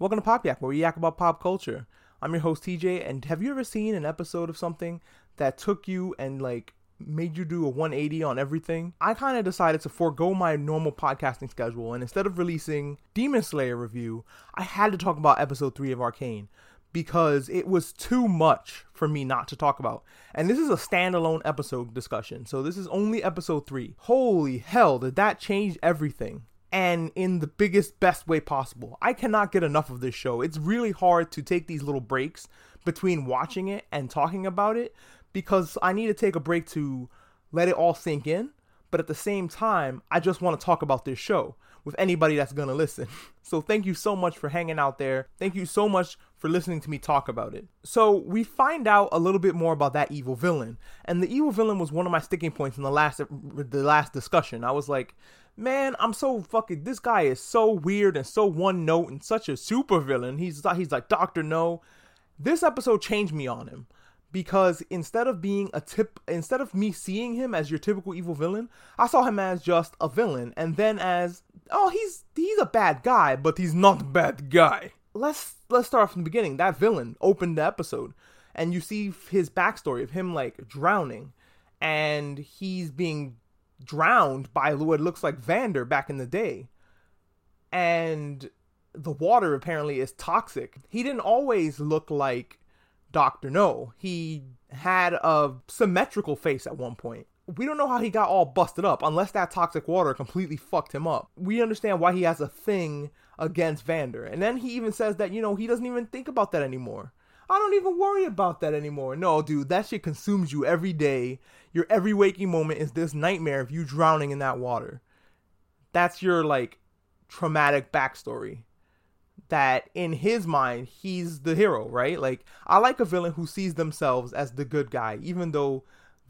Welcome to Pop Yak, where we yak about pop culture. I'm your host TJ, and have you ever seen an episode of something that took you and like made you do a 180 on everything? I kind of decided to forego my normal podcasting schedule, and instead of releasing Demon Slayer review, I had to talk about episode 3 of Arcane because it was too much for me not to talk about. And this is a standalone episode discussion, so this is only episode 3. Holy hell, did that change everything? And in the biggest, best way possible. I cannot get enough of this show. It's really hard to take these little breaks between watching it and talking about it because I need to take a break to let it all sink in. But at the same time, I just want to talk about this show with anybody that's going to listen. So thank you so much for hanging out there. Thank you so much for listening to me talk about it. So we find out a little bit more about that evil villain. And the evil villain was one of my sticking points in the last the last discussion. I was like, man, I'm so fucking. This guy is so weird and so one note and such a super villain. He's he's like Doctor No. This episode changed me on him because instead of being a tip, instead of me seeing him as your typical evil villain, I saw him as just a villain, and then as oh he's he's a bad guy, but he's not a bad guy. Let's let's start from the beginning. That villain opened the episode, and you see his backstory of him like drowning, and he's being drowned by what looks like Vander back in the day. And the water apparently is toxic. He didn't always look like Dr. No. He had a symmetrical face at one point. We don't know how he got all busted up unless that toxic water completely fucked him up. We understand why he has a thing against Vander. And then he even says that, you know, he doesn't even think about that anymore. I don't even worry about that anymore. No, dude, that shit consumes you every day. Your every waking moment is this nightmare of you drowning in that water. That's your like traumatic backstory. That in his mind, he's the hero, right? Like, I like a villain who sees themselves as the good guy, even though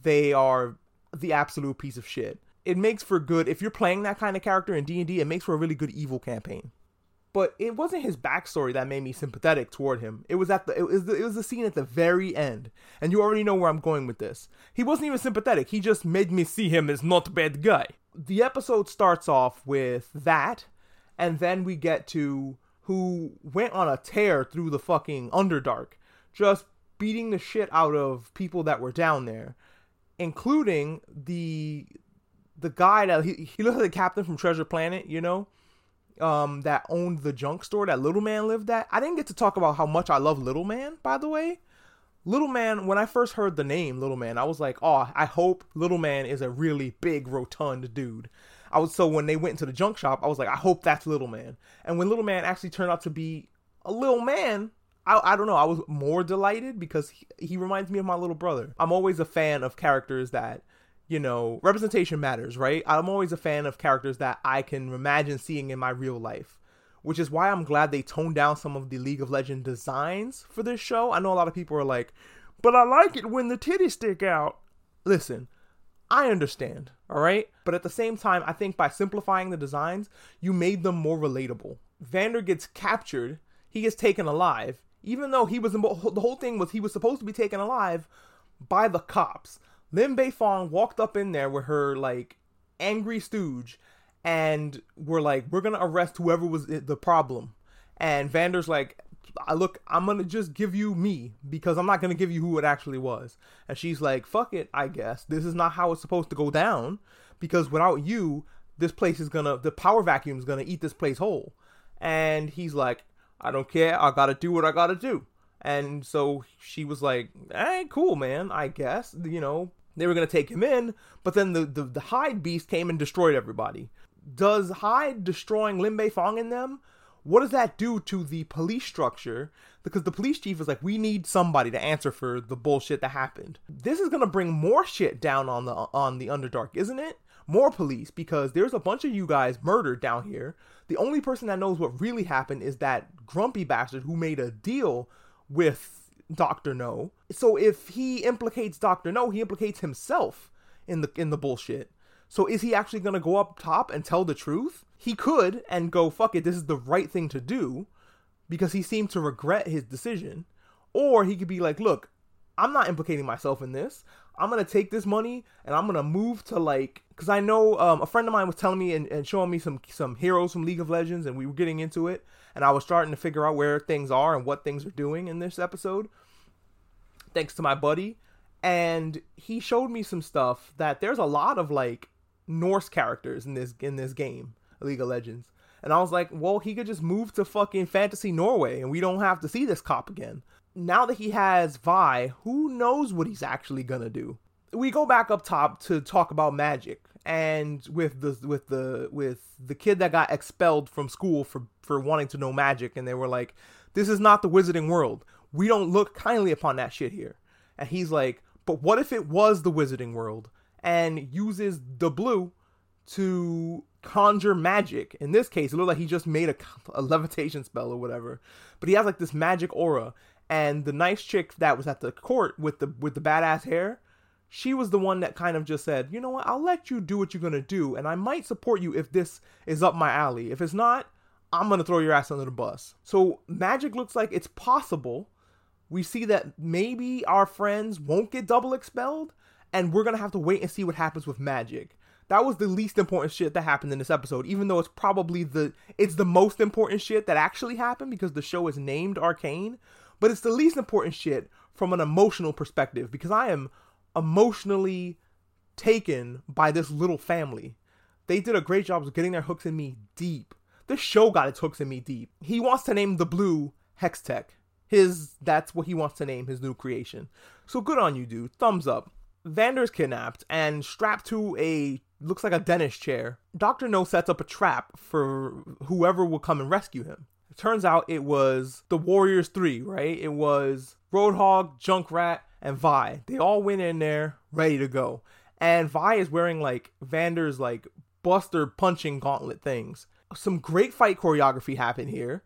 they are the absolute piece of shit. It makes for good if you're playing that kind of character in D&D, it makes for a really good evil campaign but it wasn't his backstory that made me sympathetic toward him. It was at the it was the, it was the scene at the very end, and you already know where I'm going with this. He wasn't even sympathetic. He just made me see him as not a bad guy. The episode starts off with that, and then we get to who went on a tear through the fucking Underdark, just beating the shit out of people that were down there, including the the guy that he, he looked like the captain from Treasure Planet, you know um, that owned the junk store that Little Man lived at. I didn't get to talk about how much I love Little Man, by the way. Little Man, when I first heard the name Little Man, I was like, oh, I hope Little Man is a really big, rotund dude. I was so when they went into the junk shop, I was like, I hope that's Little Man. And when Little Man actually turned out to be a little man, I, I don't know, I was more delighted because he, he reminds me of my little brother. I'm always a fan of characters that you know, representation matters, right? I'm always a fan of characters that I can imagine seeing in my real life, which is why I'm glad they toned down some of the League of Legends designs for this show. I know a lot of people are like, but I like it when the titties stick out. Listen, I understand, all right? But at the same time, I think by simplifying the designs, you made them more relatable. Vander gets captured, he gets taken alive, even though he was the whole thing was he was supposed to be taken alive by the cops. Lin Beifong walked up in there with her like angry stooge and we're like, we're gonna arrest whoever was the problem. And Vander's like, I look, I'm gonna just give you me because I'm not gonna give you who it actually was. And she's like, fuck it, I guess. This is not how it's supposed to go down because without you, this place is gonna, the power vacuum is gonna eat this place whole. And he's like, I don't care, I gotta do what I gotta do. And so she was like, hey, cool, man, I guess. You know, they were going to take him in, but then the, the, the beast came and destroyed everybody. Does Hyde destroying Lin Beifong in them? What does that do to the police structure? Because the police chief is like, we need somebody to answer for the bullshit that happened. This is gonna bring more shit down on the on the Underdark, isn't it? More police because there's a bunch of you guys murdered down here. The only person that knows what really happened is that grumpy bastard who made a deal with Doctor No. So if he implicates Doctor No, he implicates himself in the in the bullshit. So is he actually gonna go up top and tell the truth? He could and go, fuck it, this is the right thing to do, because he seemed to regret his decision. Or he could be like, look, I'm not implicating myself in this. I'm gonna take this money and I'm gonna move to like, cause I know um, a friend of mine was telling me and, and showing me some some heroes from League of Legends, and we were getting into it, and I was starting to figure out where things are and what things are doing in this episode. Thanks to my buddy, and he showed me some stuff that there's a lot of like Norse characters in this in this game, League of Legends. And I was like, well, he could just move to fucking fantasy Norway and we don't have to see this cop again. Now that he has Vi, who knows what he's actually gonna do? We go back up top to talk about magic and with the with the with the kid that got expelled from school for for wanting to know magic and they were like this is not the wizarding world we don't look kindly upon that shit here and he's like but what if it was the wizarding world and uses the blue to conjure magic. In this case, it looked like he just made a, a levitation spell or whatever. But he has like this magic aura. And the nice chick that was at the court with the with the badass hair, she was the one that kind of just said, you know what, I'll let you do what you're gonna do, and I might support you if this is up my alley. If it's not, I'm gonna throw your ass under the bus. So magic looks like it's possible. We see that maybe our friends won't get double expelled, and we're gonna have to wait and see what happens with magic. That was the least important shit that happened in this episode even though it's probably the it's the most important shit that actually happened because the show is named arcane but it's the least important shit from an emotional perspective because i am emotionally taken by this little family. They did a great job of getting their hooks in me deep. This show got its hooks in me deep. He wants to name the blue hextech his that's what he wants to name his new creation so good on you dude thumbs up Vander's kidnapped and strapped to a looks like a dentist chair. Dr. No sets up a trap for whoever will come and rescue him. It turns out it was the Warriors 3, right? It was Roadhog, Junkrat, and Vi. They all went in there ready to go. And Vi is wearing like Vander's like buster punching gauntlet things. Some great fight choreography happened here.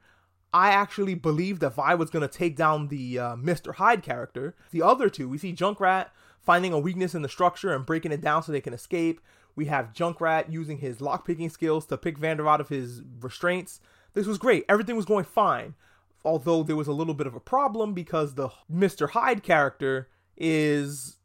I actually believed that Vi was going to take down the uh, Mr. Hyde character. The other two, we see Junkrat finding a weakness in the structure and breaking it down so they can escape. We have Junkrat using his lockpicking skills to pick Vander out of his restraints. This was great. Everything was going fine. Although there was a little bit of a problem because the Mr. Hyde character is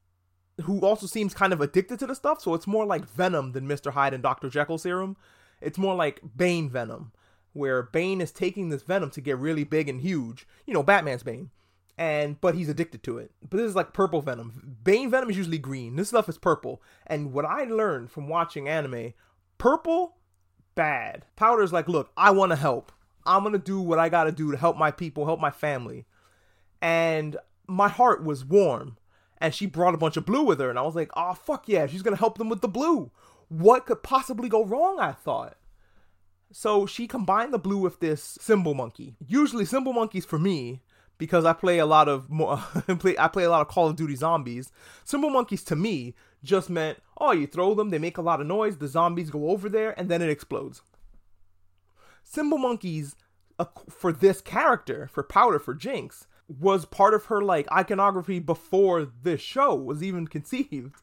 who also seems kind of addicted to the stuff, so it's more like Venom than Mr. Hyde and Dr. Jekyll serum. It's more like Bane Venom, where Bane is taking this Venom to get really big and huge. You know, Batman's Bane and but he's addicted to it. But this is like purple venom. Bane venom is usually green. This stuff is purple. And what I learned from watching anime, purple, bad. Powder's like, look, I want to help. I'm gonna do what I gotta do to help my people, help my family. And my heart was warm. And she brought a bunch of blue with her, and I was like, oh fuck yeah, she's gonna help them with the blue. What could possibly go wrong? I thought. So she combined the blue with this cymbal monkey. Usually, cymbal monkeys for me because I play a lot of more I play a lot of Call of Duty zombies. Cymbal monkeys to me just meant oh you throw them, they make a lot of noise, the zombies go over there, and then it explodes. Cymbal monkeys uh, for this character, for Powder, for Jinx, was part of her like iconography before this show was even conceived.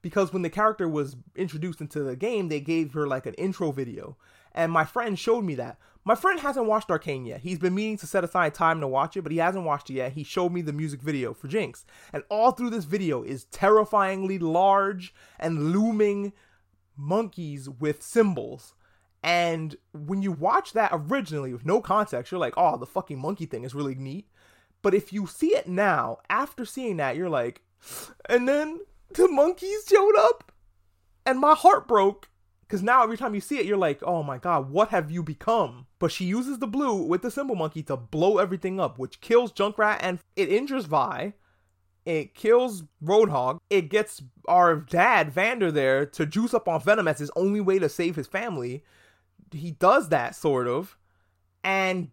Because when the character was introduced into the game, they gave her like an intro video. And my friend showed me that. My friend hasn't watched Arcane yet. He's been meaning to set aside time to watch it, but he hasn't watched it yet. He showed me the music video for Jinx. And all through this video is terrifyingly large and looming monkeys with cymbals. And when you watch that originally with no context, you're like, oh, the fucking monkey thing is really neat. But if you see it now, after seeing that, you're like, and then the monkeys showed up and my heart broke because now every time you see it, you're like, oh my god, what have you become? But she uses the blue with the cymbal monkey to blow everything up, which kills Junkrat and it injures Vi. It kills Roadhog. It gets our dad, Vander, there to juice up on Venom as his only way to save his family. He does that, sort of, and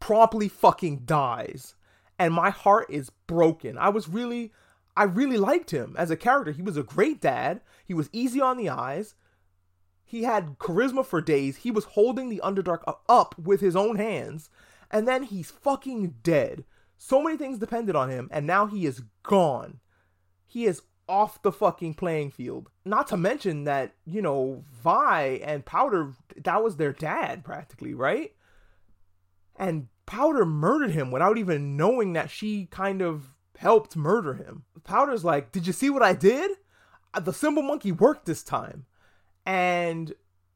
promptly fucking dies. And my heart is broken. I was really, I really liked him as a character. He was a great dad. He was easy on the eyes he had charisma for days. He was holding the Underdark up with his own hands. And then he's fucking dead. So many things depended on him, and now he is gone. He is off the fucking playing field. Not to mention that, you know, Vi and Powder, that was their dad practically, right? And Powder murdered him without even knowing that she kind of helped murder him. Powder's like, Did you see what I did? The cymbal monkey worked this time. And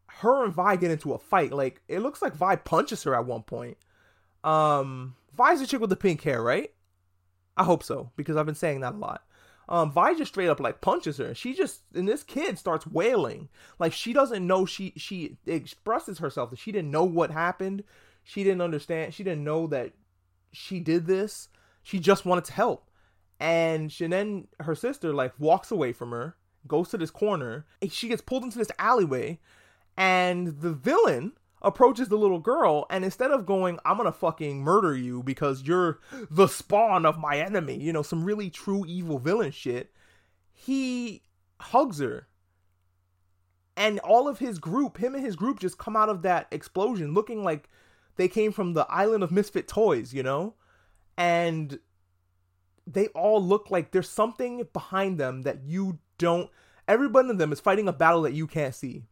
her and Vi get into a fight. Like, it looks like Vi punches her at one point. Um, Vi's the chick with the pink hair, right? I hope so, because I've been saying that a lot. Um, Vi just straight up like punches her. And she just and this kid starts wailing. Like she doesn't know she she expresses herself that she didn't know what happened. She didn't understand. She didn't know that she did this. She just wanted to help. And she then her sister like walks away from her, goes to this corner, she gets pulled into this alleyway, and the villain approaches the little girl and instead of going i'm gonna fucking murder you because you're the spawn of my enemy you know some really true evil villain shit he hugs her. And all of his group him and his group just come out of that explosion looking like they came from the island of misfit toys you know? And they all look like there's something behind them that you don't every one of them is fighting a battle that you can't see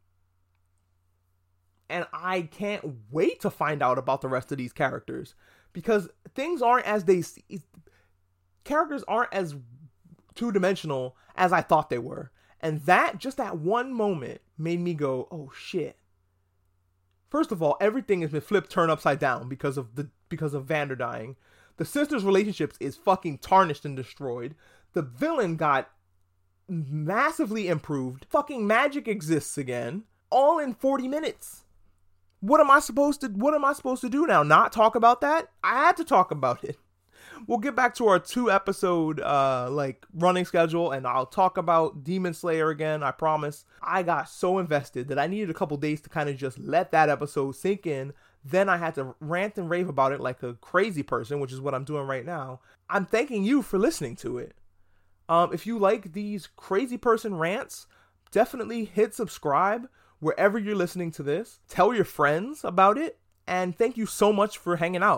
and I can't wait to find out about the rest of these characters because things aren't as they see. Characters aren't as two dimensional as I thought they were, and that just that one moment made me go, "Oh shit." First of all, everything has been flipped turned upside down because of the because of Vander dying. The sisters' relationships is fucking tarnished and destroyed. The villain got massively improved. Fucking magic exists again, all in 40 minutes what am I supposed to what am I supposed to do now? Not talk about that? I had to talk about it. We'll get back to our two episode uh like running schedule and I'll talk about Demon Slayer again, I promise. I got so invested that I needed a couple days to kind of just let that episode sink in. Then I had to rant and rave about it like a crazy person, which is what I'm doing right now. I'm thanking you for listening to it. Um, if you like these crazy person rants, definitely hit subscribe wherever you're listening to this. Tell your friends about it. And thank you so much for hanging out.